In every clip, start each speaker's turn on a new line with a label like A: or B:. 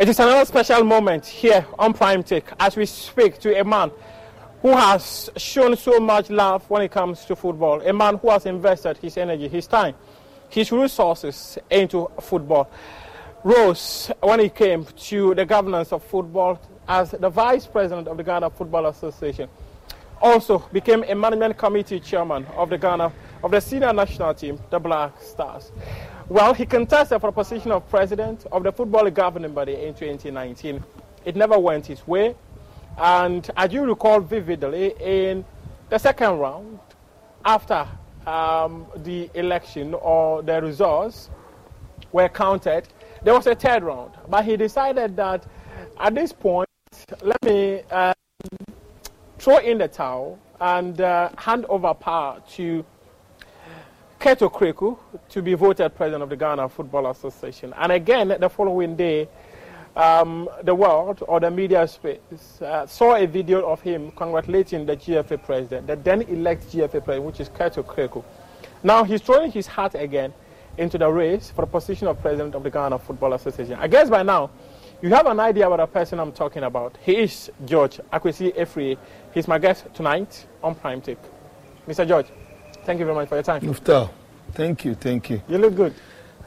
A: It is another special moment here on Prime Take as we speak to a man who has shown so much love when it comes to football, a man who has invested his energy, his time, his resources into football. Rose, when he came to the governance of football as the vice president of the Ghana Football Association, also became a management committee chairman of the Ghana of the senior national team, the Black Stars. Well, he contested for the position of president of the football governing body in 2019. It never went his way. And as you recall vividly, in the second round, after um, the election or the results were counted, there was a third round. But he decided that at this point, let me uh, throw in the towel and uh, hand over power to Kurt Okraku to be voted president of the Ghana Football Association. And again, the following day, um, the world or the media space uh, saw a video of him congratulating the GFA president, the then elect GFA president, which is Kurt Okraku. Now he's throwing his hat again into the race for the position of president of the Ghana Football Association. I guess by now, you have an idea about the person I'm talking about. He is George Akwesi Afriyie. He's my guest tonight on Prime Take. Mr. George. Thank you very much for your time.
B: Mufta, thank you, thank you.
A: You look good.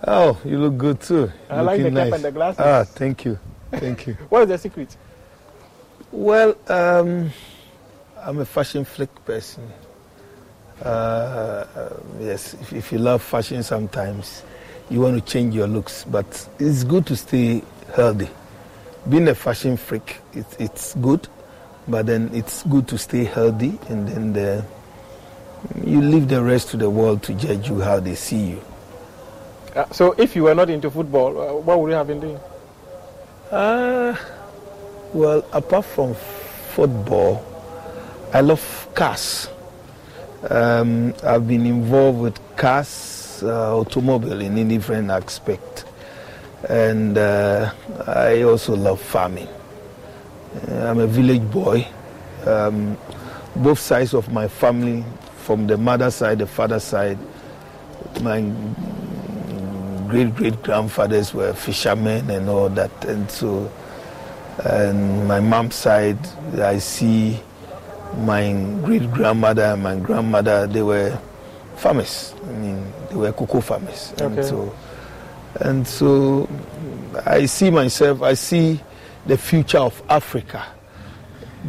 B: Oh, you look good too.
A: I like the
B: Looking
A: cap and the glasses.
B: Ah, thank you, thank you.
A: What is the secret?
B: well, um, I'm a fashion flick person. Uh, uh, yes, if, if you love fashion sometimes, you want to change your looks, but it's good to stay healthy. Being a fashion freak, it, it's good, but then it's good to stay healthy and then the, you leave the rest to the world to judge you how they see you.
A: Uh, so, if you were not into football, uh, what would you have been doing?
B: Uh, well, apart from football, I love cars. Um, I've been involved with cars, uh, automobile in a different aspect. And uh, I also love farming. Uh, I'm a village boy. Um, both sides of my family, from the mother side, the father side, my great great grandfathers were fishermen and all that. And so, and my mom's side, I see my great grandmother and my grandmother, they were farmers. I mean, they were cocoa farmers.
A: Okay.
B: And so, and so, I see myself, I see the future of Africa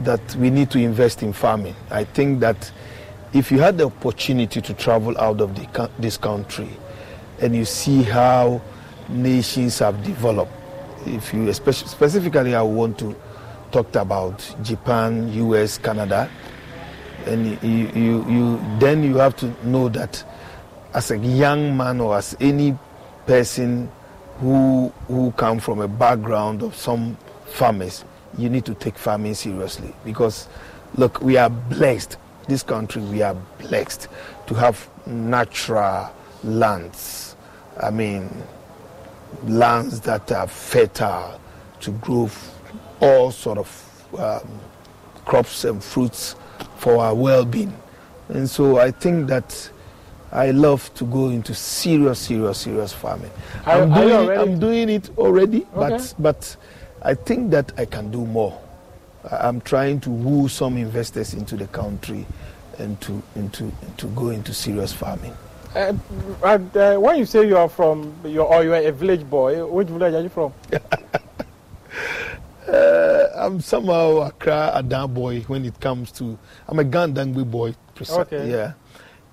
B: that we need to invest in farming. I think that if you had the opportunity to travel out of the, this country and you see how nations have developed. If you especially, specifically, I want to talk about Japan, U.S., Canada, and you, you, you then you have to know that as a young man or as any person who who come from a background of some farmers, you need to take farming seriously because look, we are blessed. This country, we are blessed to have natural lands. I mean, lands that are fertile to grow all sort of um, crops and fruits for our well-being. And so I think that I love to go into serious, serious, serious farming.
A: Are-
B: I'm, doing, I'm doing it already,
A: Okay.
B: but but I think that I can do more. I'm trying to woo some investors into the country and to into to go into serious farming.
A: Uh, and, uh, when you say you are from, you're, or you are a village boy, which village are you from?
B: Uh, I'm somehow Accra Adan boy when it comes to. I'm a Gandangwe boy,
A: Okay.
B: yeah.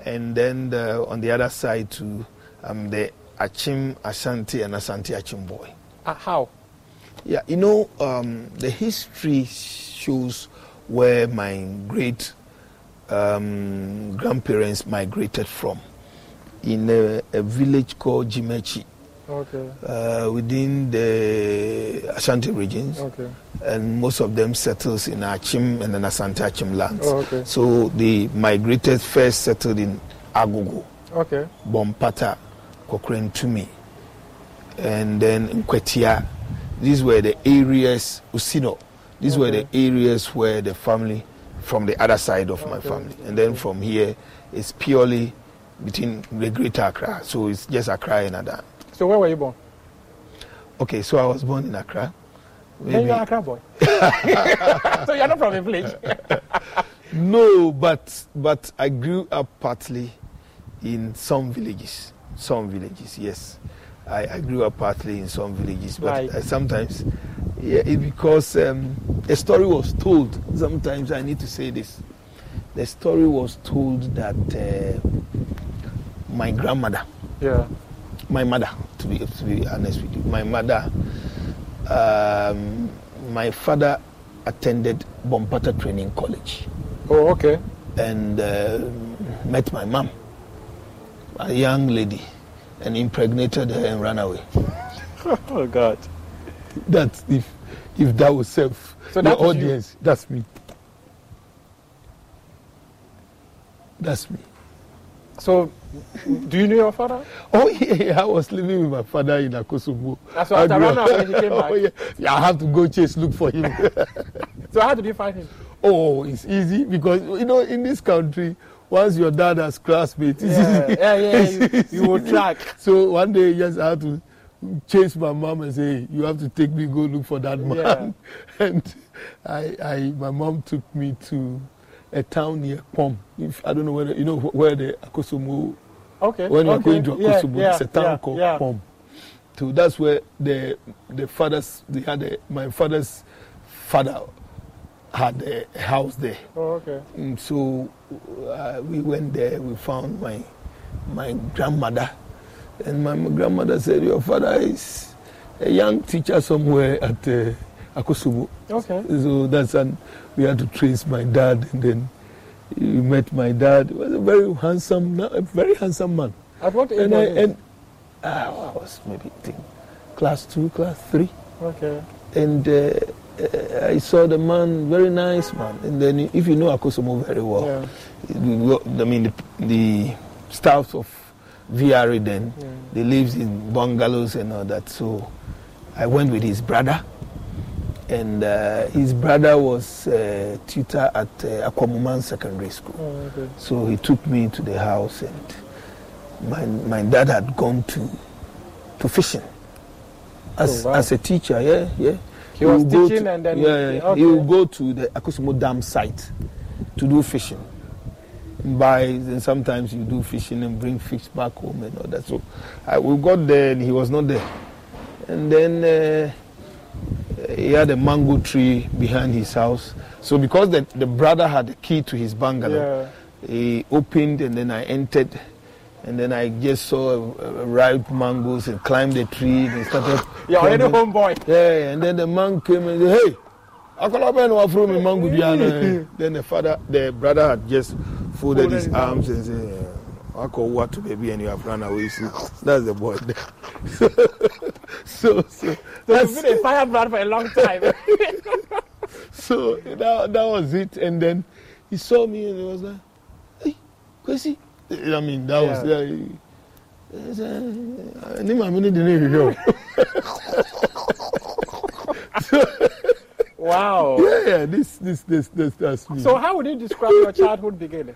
B: And then the, on the other side too, I'm the Achim Ashanti and Ashanti Achim boy.
A: Uh, how?
B: Yeah, you know, um, the history shows where my great um, grandparents migrated from in a, a village called Jimechi
A: Okay.
B: uh, within the Ashanti regions
A: Okay.
B: and most of them settled in Achim and then Asante Achim lands.
A: Oh, okay.
B: So they migrated first settled in Agogo,
A: Okay.
B: Bompata, Cochrane Tumi, and then Nkwetia. These were the areas, Usino, these were the areas where the family, from the other side of my family. And then from here, it's purely between the Greater Accra. So it's just Accra and Adan.
A: So where were you born?
B: Okay, so I was born in Accra.
A: Then you're a Accra boy. so you're not from a village.
B: No, but but I grew up partly in some villages. Some villages, yes. I, I grew up partly in some villages, but? I sometimes, yeah, it, because um, a story was told. Sometimes I need to say this. The story was told that uh, my grandmother,
A: yeah.
B: my mother, to be to be honest with you, my mother, um, my father attended Bompata Training College
A: Oh, okay.
B: and uh, met my mom, a young lady, and impregnated her and ran away.
A: Oh God.
B: That's if if that was self
A: So
B: the
A: that was you?
B: audience. That's me. That's me.
A: So, do you know your father?
B: Oh yeah, I was living with my father in Akosombo.
A: That's why
B: I
A: after ran away, he came
B: oh,
A: back.
B: yeah. yeah, I have to go chase look for him.
A: So how did you find him?
B: oh, it's easy because you know in this country. Once your dad has classmates,
A: Yeah, yeah, yeah, you- you will track.
B: So one day, I had to chase my mom and say, "You have to take me go look for that man." And I, I, my mom took me to a town near Pom. If I don't know whether you know where the Akosombo.
A: Okay.
B: When you're
A: okay.
B: going to
A: yeah,
B: Akosombo,
A: yeah,
B: it's a town
A: yeah,
B: called
A: yeah.
B: Pom. So that's where the the fathers they had a, my father's father had a house there.
A: Oh, okay.
B: And so uh, we went there. We found my my grandmother, and my grandmother said, "Your father is a young teacher somewhere at uh, Akosombo."
A: Okay.
B: So that's and we had to trace my dad, and then we met my dad. He was a very handsome, a very handsome man.
A: At what age
B: And I,
A: was
B: and uh, I was maybe think class two, class three
A: Okay.
B: and uh, I saw the man, very nice man. And then if you know Akosombo very well,
A: Yeah.
B: I mean the, the staff of VRA then
A: Yeah.
B: they lives in bungalows and all that. So I went with his brother, and uh, his brother was uh, tutor at uh, Akwamuman Secondary School.
A: Oh, okay.
B: So he took me to the house, and my my dad had gone to to fishing as
A: Oh, wow.
B: as a teacher. Yeah, yeah.
A: He was teaching
B: to-
A: and then-
B: yeah, yeah.
A: okay.
B: he will go to the Akosombo Dam site to do fishing. Buy and sometimes you do fishing and bring fish back home and all that. So I, we got there and he was not there, and then. Uh, he had a mango tree behind his house. So because the, the brother had the key to his bungalow,
A: Yeah.
B: he opened and then I entered and then I just saw uh, ripe mangoes and climbed the tree and started.
A: You're already homeboy.
B: Yeah, and then the man came and said, "Hey, Akolaben me mango diana." Then the father, the brother had just folded
A: Folded
B: his arms and said, "I call what to baby, and you have run away." So that's the boy. so, so
A: So
B: that's
A: you've been a firebrand for a long time.
B: so that, that was it. And then he saw me and he was like, hey, Kwesi. I mean, that was.
A: Yeah.
B: Uh, "I need my money, name you
A: wow.
B: Yeah, yeah, this, this, this, this, that's me.
A: So how would you describe your childhood beginning?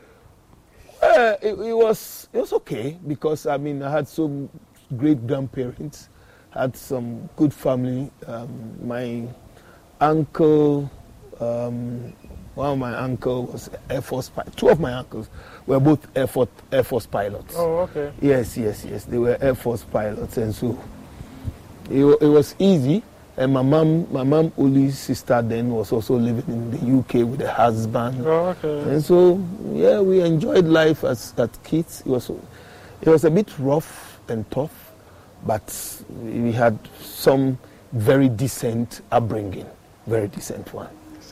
B: Uh, it, it was it was okay because I mean I had some great grandparents, had some good family. Um, my uncle, um, one of my uncle was Air Force pilot. Two of my uncles were both Air Force Air Force pilots.
A: Oh, okay.
B: Yes, yes, yes. They were Air Force pilots, and so it, it was easy. And my mom, my mom Uli's sister then was also living in the UK with her husband.
A: Oh, okay.
B: And so, yeah, we enjoyed life as, as kids. It was, it was a bit rough and tough, but we had some very decent upbringing, very decent one.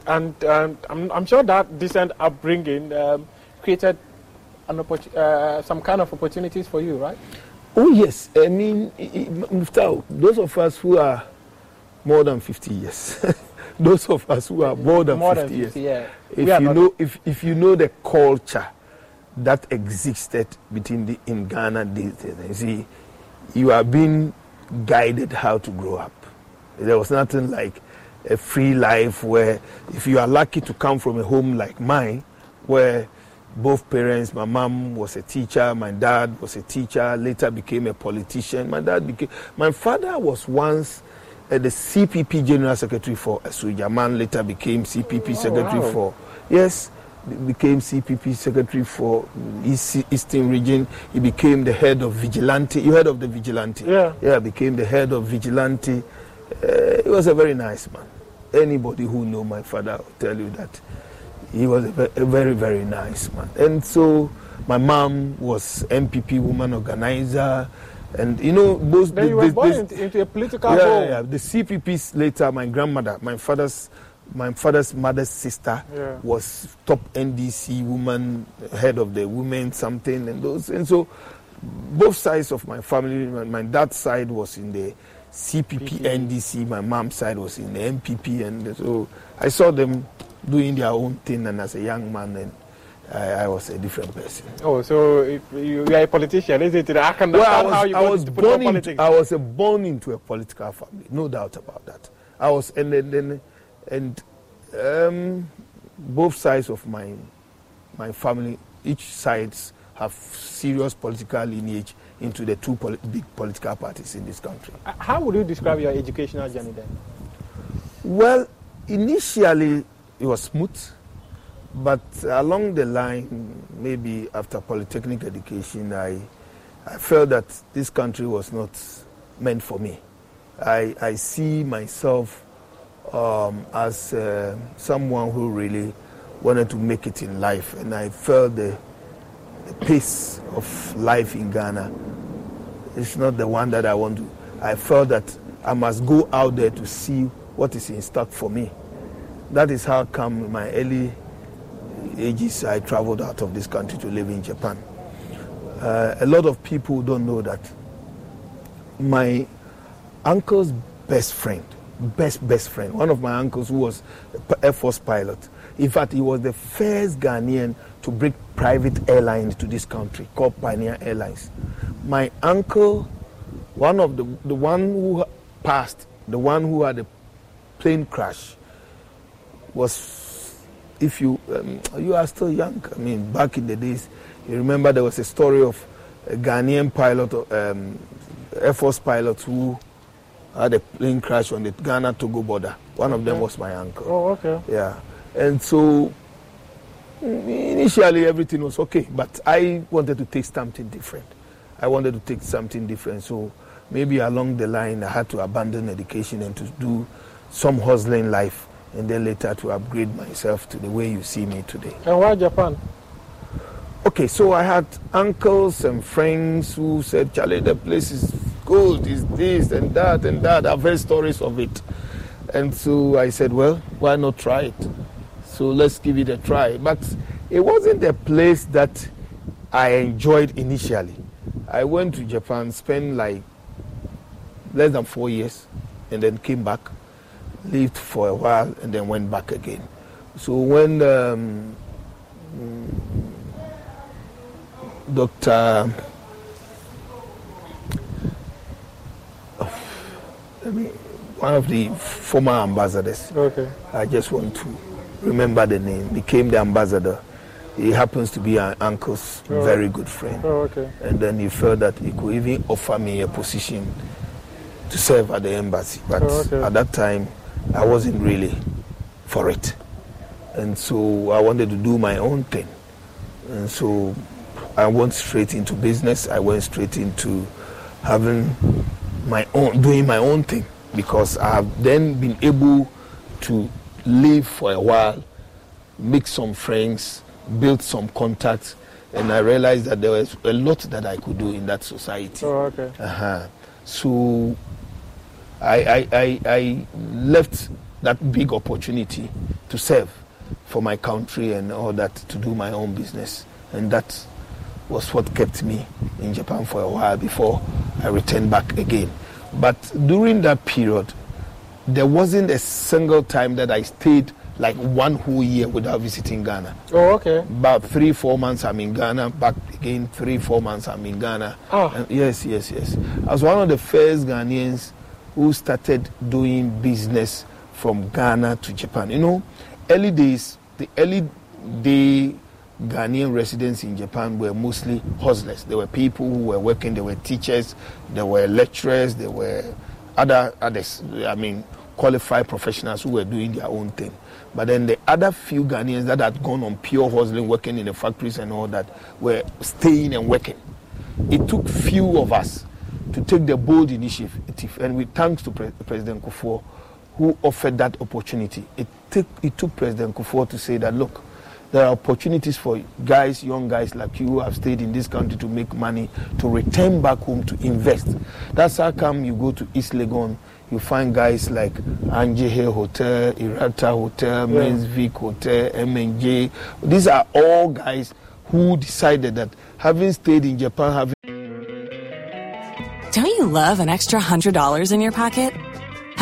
A: And um, I'm, I'm sure that decent upbringing um, created uh, some kind of opportunities for you, right?
B: Oh yes, I mean, Muftau, those of us who are more than 50 years, those of us who are more than
A: More
B: 50
A: than 50,
B: years,
A: yeah.
B: if you know if, if you know the culture that existed between the in Ghana these days, you see, you are being guided how to grow up. There was nothing like a free life where if you are lucky to come from a home like mine, where both parents, my mom was a teacher, my dad was a teacher, later became a politician. My dad became, my father was once uh, the CPP General Secretary for Sujaman, later became CPP Secretary
A: wow.
B: for, yes, became CPP Secretary for East, Eastern Region. He became the head of Vigilante. You heard of the Vigilante?
A: Yeah.
B: Yeah, became the head of Vigilante. Uh, he was a very nice man. Anybody who know my father will tell you that he was a, a very, very nice man. And so my mom was NPP woman organizer. And you know, both
A: Then
B: the-
A: you were
B: the-
A: born
B: the-
A: into, a political
B: yeah, yeah, yeah. The CPPs later, my grandmother, my father's, my father's mother's sister
A: Yeah.
B: was top NDC woman, head of the women something, and those. And so, both sides of my family, my, my dad's side was in the CPP NDC, my mom's side was in the NPP, and so I saw them doing their own thing. And as a young man, and I, I was a different person.
A: Oh, so if you, are a politician, isn't it? I can
B: Well, I was,
A: how you
B: I was born
A: politics.
B: into, I was born into a political family, no doubt about that. I was, and then, then and um, both sides of my my family, each sides have serious political lineage into the two poli- big political parties in this country.
A: Uh, How would you describe your educational journey then?
B: Well, initially it was smooth, but along the line, maybe after polytechnic education, I, I felt that this country was not meant for me. I, I see myself um, as uh, someone who really wanted to make it in life, and I felt the pace of life in Ghana is not the one that I want to. I felt that I must go out there to see what is in stock for me. That is how come in my early ages I traveled out of this country to live in Japan. Uh, a lot of people don't know that my uncle's best friend, best best friend, one of my uncles who was Air Force pilot. In fact, he was the first Ghanaian to bring private airlines to this country called Pioneer Airlines. My uncle, one of the the one who passed, the one who had a plane crash, was if you um, you are still young. I mean, back in the days, you remember there was a story of a Ghanaian pilot, um, Air Force pilot who had a plane crash on the Ghana Togo border. One of them was my uncle.
A: Oh, okay.
B: Yeah. And so initially everything was okay, but I wanted to take something different. I wanted to take something different. So maybe along the line I had to abandon education and to do some hustling life and then later to upgrade myself to the way you see me today.
A: And why Japan?
B: okay, so I had uncles and friends who said, Charlie, the place is good, is this and that and that. I've heard stories of it. And so I said, well, why not try it? So let's give it a try. But it wasn't a place that I enjoyed initially. I went to Japan, spent like less than four years, and then came back, lived for a while, and then went back again. So when um, Dr. I mean, one of the former ambassadors.
A: Okay.
B: I just want to remember the name. Became the ambassador. He happens to be an uncle's
A: Oh.
B: very good friend.
A: Oh, okay.
B: And then he felt that he could even offer me a position to serve at the embassy. But
A: Oh, okay.
B: at that time, I wasn't really for it. And so I wanted to do my own thing. And so I went straight into business. I went straight into having my own, doing my own thing because I have then been able to live for a while, make some friends, build some contacts, and I realized that there was a lot that I could do in that society.
A: Oh, okay.
B: Uh-huh. So I, I, I, I left that big opportunity to serve for my country and all that to do my own business. And that was what kept me in Japan for a while before I returned back again. But during that period, there wasn't a single time that I stayed like one whole year without visiting Ghana.
A: Oh, okay.
B: About three, four months I'm in Ghana, back again, three, four months I'm in Ghana.
A: Ah.
B: And yes, yes, yes. I was one of the first Ghanaians who started doing business from Ghana to Japan. You know, early days, the early day Ghanaian residents in Japan were mostly hustlers. There were people who were working, there were teachers, there were lecturers, there were other others, I mean, qualified professionals who were doing their own thing. But then the other few Ghanaians that had gone on pure hustling, working in the factories and all that, were staying and working. It took few of us to take the bold initiative, and with thanks to Pre- President Kufuor, who offered that opportunity. It, took it took President Kufuor to say that, look, there are opportunities for guys, young guys like you who have stayed in this country to make money, to return back home to invest. That's how come you go to East Legon, you find guys like Anjehe Hotel, Erata Hotel,
A: Yeah.
B: Mensvic Hotel, MNJ. These are all guys who decided that having stayed in Japan, having
C: Don't you love an extra $100 in your pocket?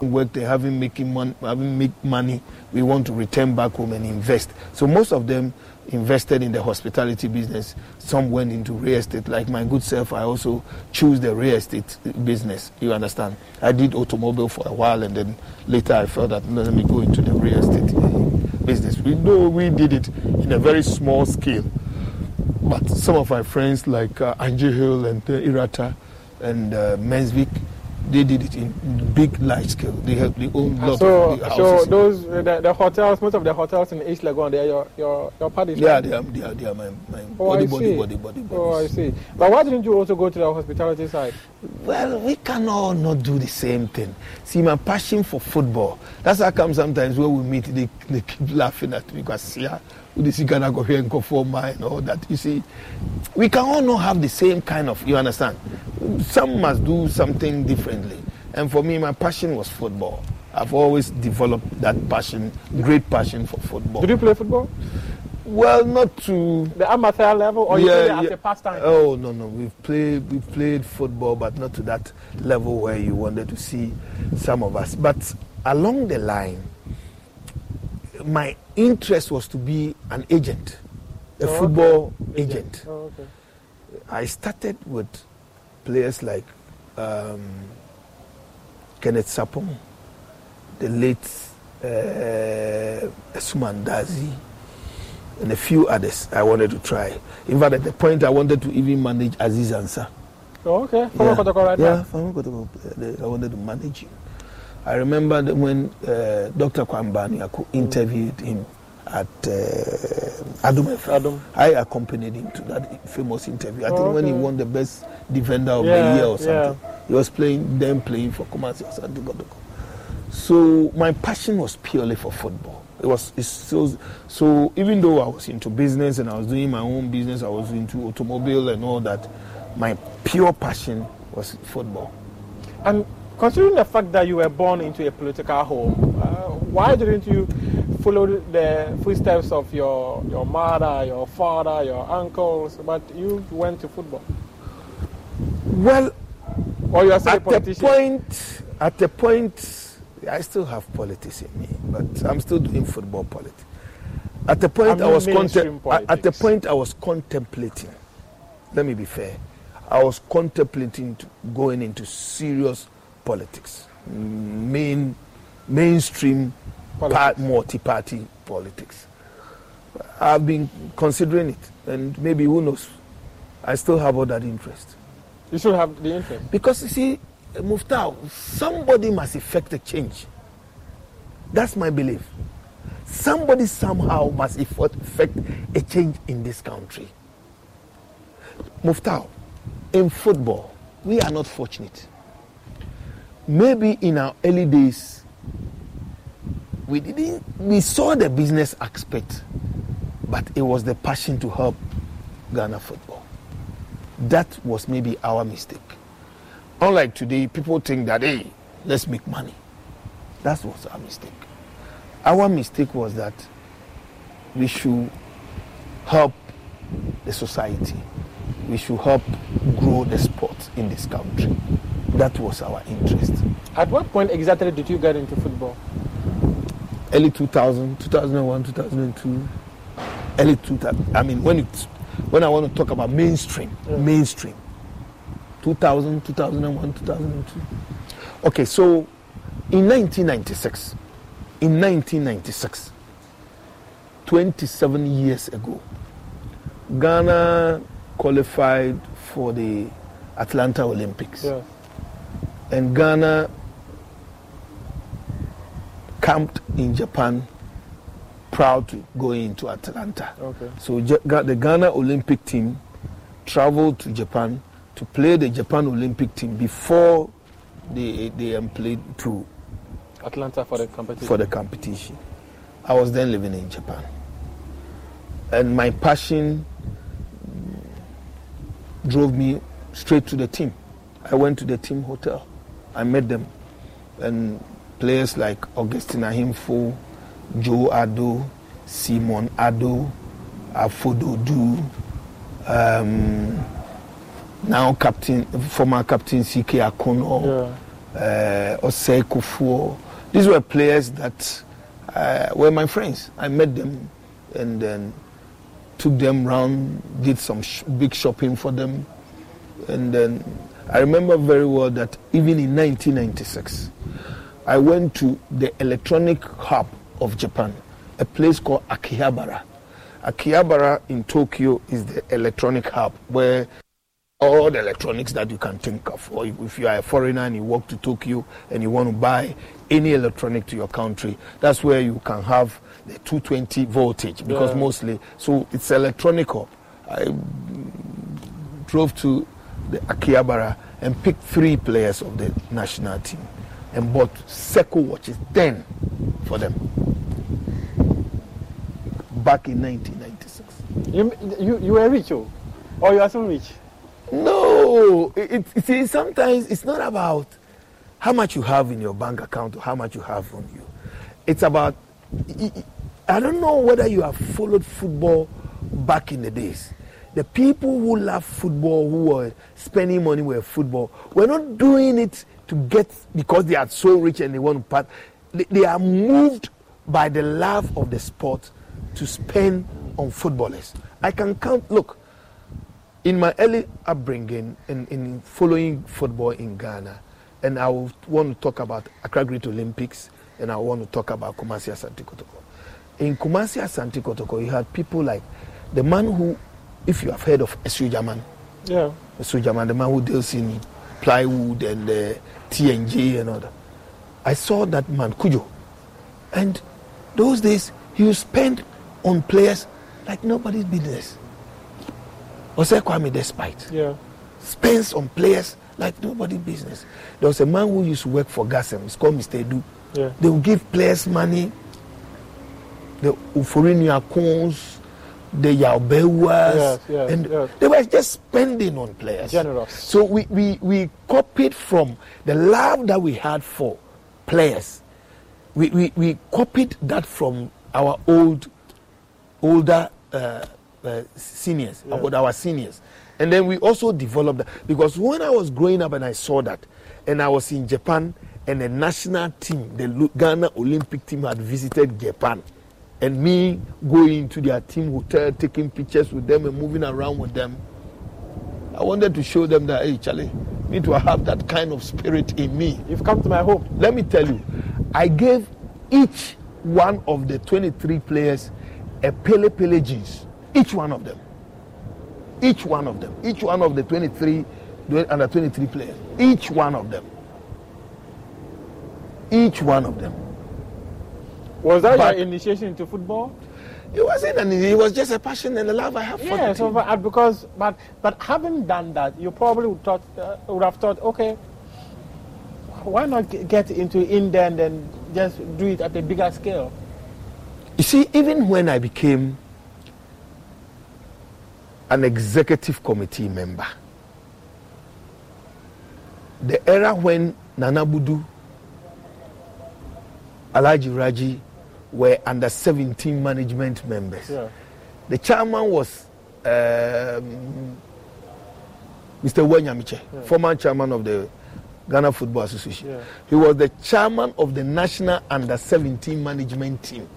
B: Work they haven't making money make money. We want to return back home and invest. So most of them invested in the hospitality business some went into real estate. Like my good self i also choose the real estate business you understand? I did automobile for a while and then later i felt that "No, let me go into the real estate business. We know we did it in a very small scale. But some of my friends like uh, Ange Hill and uh, Erata and uh, Mensvic, they did it in big, large scale. They have the own lot
A: so,
B: of
A: so
B: houses.
A: those the, the hotels, most of the hotels in East Legon, they are your your, your parties.
B: yeah,
A: right?
B: they are, they are, they are my, my
A: Oh,
B: body, body, body, body, body.
A: Oh, I see. But why didn't you also go to the hospitality side?
B: Well, we cannot not do the same thing. See, my passion for football. That's how come sometimes when we meet, they, they keep laughing at me because yeah, this Ghana go here and go for mine and all that. You see, we can all not have the same kind of. You understand? Some must do something differently. And for me, my passion was football. I've always developed that passion, great passion for football.
A: Did you play football?
B: Well, not to
A: The amateur level, or you played it as a pastime?
B: Oh no no, we've played we played football, but not to that level where you wanted to see some of us. But along the line, my interest was to be an agent, a
A: Oh, okay.
B: football agent.
A: Oh, okay.
B: I started with players like um, Kenneth Sapong, the late uh, Suman Dazi, and a few others I wanted to try. In fact, at the point I wanted to even manage Aziz Ansah.
A: Oh, okay. Former Kotoko right
B: yeah,
A: now.
B: Fama Kotoko, uh, I wanted to manage him. I remember when uh, Dr. Kwambani Aku interviewed him at uh, Adum FM.
A: Adum.
B: I accompanied him to that famous interview. I think
A: Oh,
B: when he won the best defender of
A: Yeah,
B: the year or
A: yeah.
B: something. He was playing, then playing for Kumasi or something. So my passion was purely for football. It was it's so so even though I was into business and I was doing my own business, I was into automobile and all that. My pure passion was football.
A: And considering the fact that you were born into a political home, uh, why didn't you follow the footsteps of your, your mother, your father, your uncles, but you went to football?
B: Well,
A: Or you are still a
B: at the point, at the point, I still have politics in me, but I'm still doing football politics. At the point
A: I
B: I, was contem- at the point I was contemplating. Let me be fair. I was contemplating to going into serious politics, main, mainstream, part, multi-party politics. I've been considering it, and maybe who knows? I still have all that interest.
A: You should have the interest.
B: Because you see, Muftar, somebody must effect a change. That's my belief. Somebody somehow must effect a change in this country. Muftar, in football, we are not fortunate. Maybe in our early days, we didn't we saw the business aspect, but it was the passion to help Ghana football. That was maybe our mistake. Unlike today, people think that, hey, let's make money. That was our mistake. Our mistake was that we should help the society. We should help grow the sport in this country. That was our interest.
A: At what point exactly did you get into football?
B: Early 2000, 2001, 2002, early 2000. I mean, when it, when I want to talk about mainstream, mainstream, 2000, 2001, 2002. Okay, so in 1996, in 1996, 27 years ago, Ghana qualified for the Atlanta Olympics.
A: Yeah.
B: And Ghana camped in Japan proud to go into Atlanta.
A: Okay.
B: So the Ghana Olympic team traveled to Japan to play the Japan Olympic team before they they um, played to
A: Atlanta for the competition.
B: for the competition. I was then living in Japan. And my passion drove me straight to the team. I went to the team hotel. I met them. And players like Augustine Ahinful, Joe Addo, Simon Addo, Afododu, um, now captain, former captain CK Akonnor,
A: Yeah.
B: uh, Osei Kuffour. These were players that uh, were my friends. I met them and then took them round, did some sh- big shopping for them. And then I remember very well that even in 1996, I went to the electronic hub of Japan, a place called Akihabara. Akihabara in Tokyo is the electronic hub where all the electronics that you can think of. Or if you are a foreigner and you walk to Tokyo and you want to buy any electronic to your country, that's where you can have the 220 voltage because yeah. mostly, so it's electronic hub. I drove to the Akihabara and picked three players of the national team and bought Seiko watches, 10 for them back in 1996.
A: You, you, you were rich, oh? or you are so rich?
B: No, it, it, see, sometimes it's not about how much you have in your bank account or how much you have on you. It's about, I don't know whether you have followed football back in the days. The people who love football, who are spending money with football, were not doing it to get because they are so rich and they want to part. They, they are moved by the love of the sport to spend on footballers. I can count, look, in my early upbringing in, in following football in Ghana, and I want to talk about Accra Great Olympics, and I want to talk about Kumasi Asante Kotoko. In Kumasi Asante Kotoko, you had people like the man who, if you have heard of Esu Jaman,
A: yeah,
B: Esu Jaman, the man who deals in plywood and uh, TNG and all that. I saw that man Kujo, and those days he would spend on players like nobody's business. Osei Kwame Despite
A: yeah.
B: spends on players like nobody's business. There was a man who used to work for Gasem. It's called Mr. Edu.
A: Yeah.
B: They would give players money. The Uforinia Coons, the Yaubewas,
A: yes, yes,
B: and
A: yes.
B: they were just spending on players.
A: Generous.
B: So we, we, we copied from the love that we had for players. We, we, we copied that from our old older uh, uh, seniors, yeah. about our seniors. And then we also developed that because when I was growing up and I saw that, and I was in Japan, and the national team, the Ghana Olympic team, had visited Japan, and me going to their team hotel, taking pictures with them and moving around with them. I wanted to show them that, hey, Charlie, need to have that kind of spirit in me.
A: You've come to my home.
B: Let me tell you, I gave each one of the 23 players a Pele Pele jeans. Each one of them. Each one of them. Each one of the 23 under 23 players. Each one of them. Each one of them.
A: Was that but your initiation into football?
B: It wasn't an it was just a passion and a love I have for
A: yeah,
B: the
A: so
B: team.
A: But, because but but having done that, you probably would thought uh, would have thought, okay, why not get into India and then just do it at a bigger scale?
B: You see, even when I became an executive committee member, the era when Nana Budu, Alhaji Raji were under 17 management members.
A: Yeah.
B: The chairman was um, Mr. Wanyamiche, yeah. former chairman of the Ghana Football Association.
A: Yeah.
B: He was the chairman of the national under 17 management team.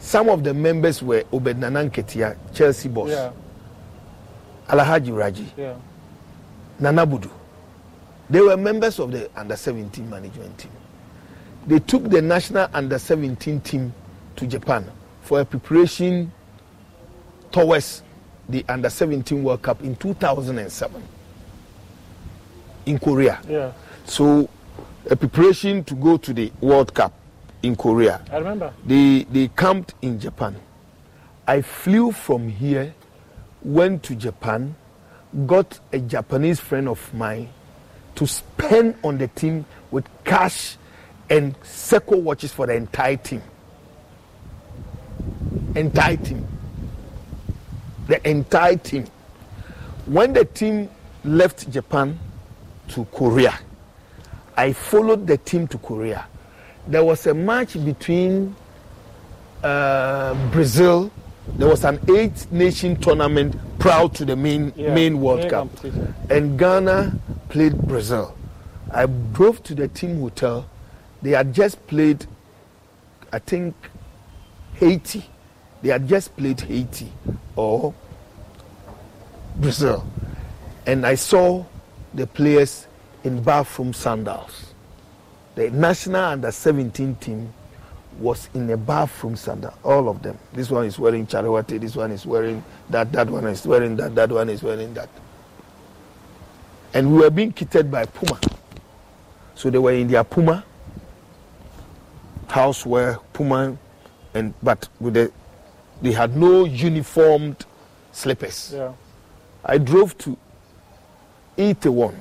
B: Some of the members were Obed Nananketia, Chelsea boss,
A: yeah.
B: Alhaji Raji,
A: yeah.
B: Nana Budu. They were members of the under 17 management team. They took the national under 17 team to Japan for a preparation towards the under 17 World Cup in 2007 in Korea.
A: Yeah.
B: So, a preparation to go to the World Cup in Korea.
A: I remember.
B: They they camped in Japan. I flew from here, went to Japan, got a Japanese friend of mine to spend on the team with cash and Seiko watches for the entire team. Entire team. The entire team. When the team left Japan to Korea, I followed the team to Korea there was a match between uh, Brazil. There was an eight nation tournament proud to the main
A: yeah,
B: main World main Cup, and Ghana played Brazil. I drove to the team hotel. They had just played, I think, Haiti. They had just played Haiti or Brazil, and I saw the players in bathroom sandals the national under 17 team was in a bathroom sandal, all of them. This one is wearing charawati, this one is wearing that, that one is wearing that, that one is wearing that. and we were being kitted by Puma. So they were in their Puma house where Puma and but with the they had no uniformed slippers.
A: Yeah.
B: I drove to Itaewon,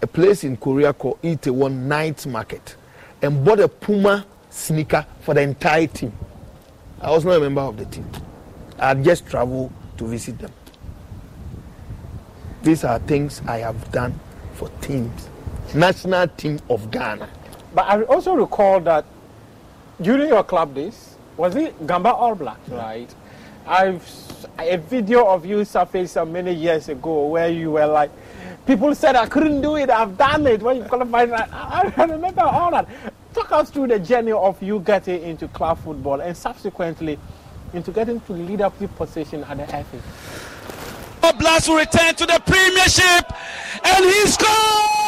B: a place in Korea called Itaewon Night Market, and bought a Puma sneaker for the entire team. I was not a member of the team. I had just traveled to visit them. These are things I have done for teams. National team of Ghana.
A: But I also recall that during your club days, was it Gamba All Blacks, right? I've a video of you surfaced some many years ago where you were like, people said I couldn't do it, I've done it. When you qualified, I, I remember all that. Talk us through the journey of you getting into club football and subsequently into getting to leadership position at the FA.
D: Blast will return to the Premiership and he scores!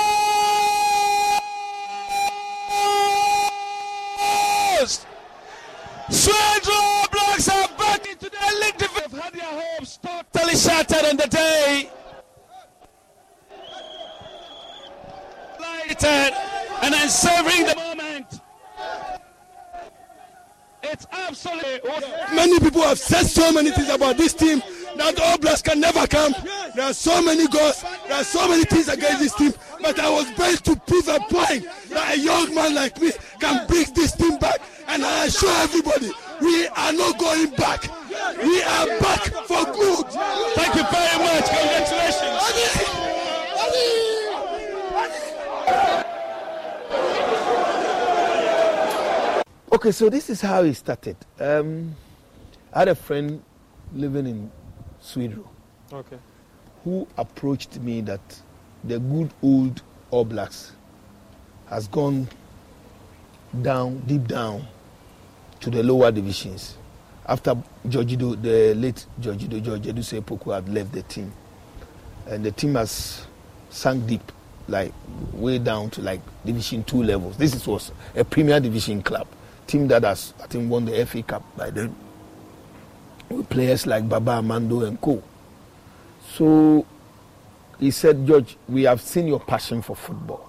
D: Swedru Blacks are back into the league division. Have had their hopes totally shattered on the day. Lighted and then savoring the moment. It's absolutely.
E: Many people have said so many things about this team that All Blacks can never come. There are so many goals, there are so many things against this team, but I was bent to prove a point that a young man like me can bring this team back. And I assure everybody, we are not going back. We are back for good.
D: Thank you very much. Congratulations.
B: Okay, so this is how it started. Um, I had a friend living in Sweden
A: Okay.
B: who approached me that the good old All Blacks has gone down, deep down to the lower divisions after Georgido, the late Georgido George Edusepoku had left the team. And the team has sunk deep, like way down to like Division 2 levels. This is, was a Premier Division club. Team that has, I think, won the FA Cup by then with players like Baba Amando and co. So he said, George, we have seen your passion for football.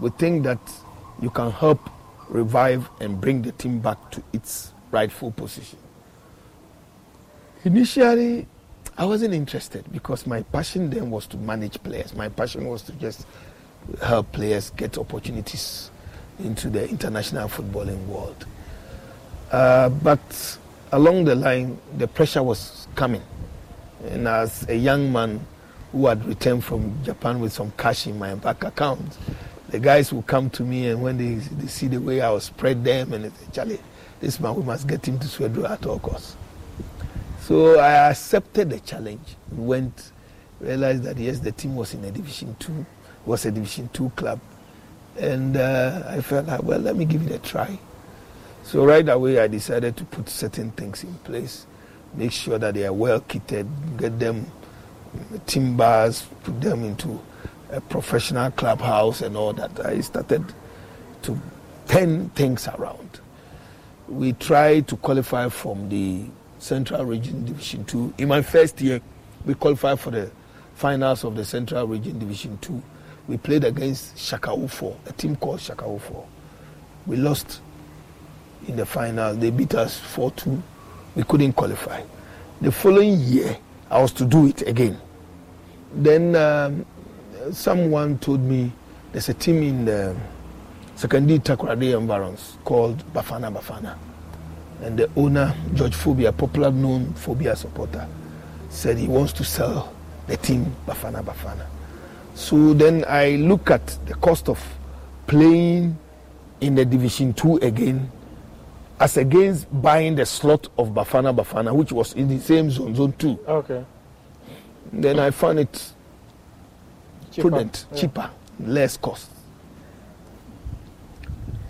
B: We think that you can help revive and bring the team back to its rightful position. Initially, I wasn't interested because my passion then was to manage players. My passion was to just help players get opportunities into the international footballing world. Uh, but along the line, the pressure was coming. And as a young man who had returned from Japan with some cash in my bank account, the guys would come to me and when they, they see the way I would spread them and they say, Charlie, this man, we must get him to Swedru at all costs. So I accepted the challenge, went, realized that yes, the team was in a Division 2, was a Division 2 club. And uh, I felt like, well, let me give it a try. So right away, I decided to put certain things in place, make sure that they are well kitted, get them timbers, put them into a professional clubhouse and all that. I started to turn things around. We tried to qualify from the Central Region Division 2. In my first year, we qualified for the finals of the Central Region Division 2. We played against Shakaufo, a team called Shakaufo. We lost in the final. They beat us 4 2. We couldn't qualify. The following year, I was to do it again. Then um, someone told me there's a team in the Sekondi-Takoradi environs called Bafana Bafana. And the owner, George Phobia, popular known Phobia supporter, said he wants to sell the team Bafana Bafana. So then I look at the cost of playing in the Division 2 again as against buying the slot of Bafana Bafana, which was in the same zone, zone 2.
A: Okay.
B: Then I found it
A: Cheaper.
B: prudent,
A: Yeah.
B: cheaper, less cost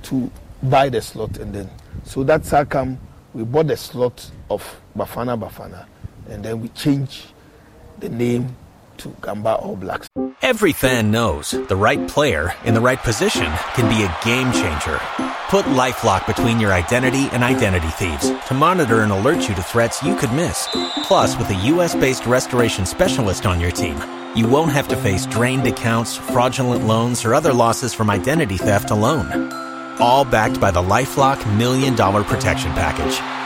B: to buy the slot and then so that's how come we bought the slot of Bafana Bafana and then we changed the name to Gamba All Blacks.
F: Every fan knows the right player in the right position can be a game changer. Put LifeLock between your identity and identity thieves to monitor and alert you to threats you could miss. Plus, with a U.S.-based restoration specialist on your team, you won't have to face drained accounts, fraudulent loans, or other losses from identity theft alone. All backed by the LifeLock Million Dollar Protection Package.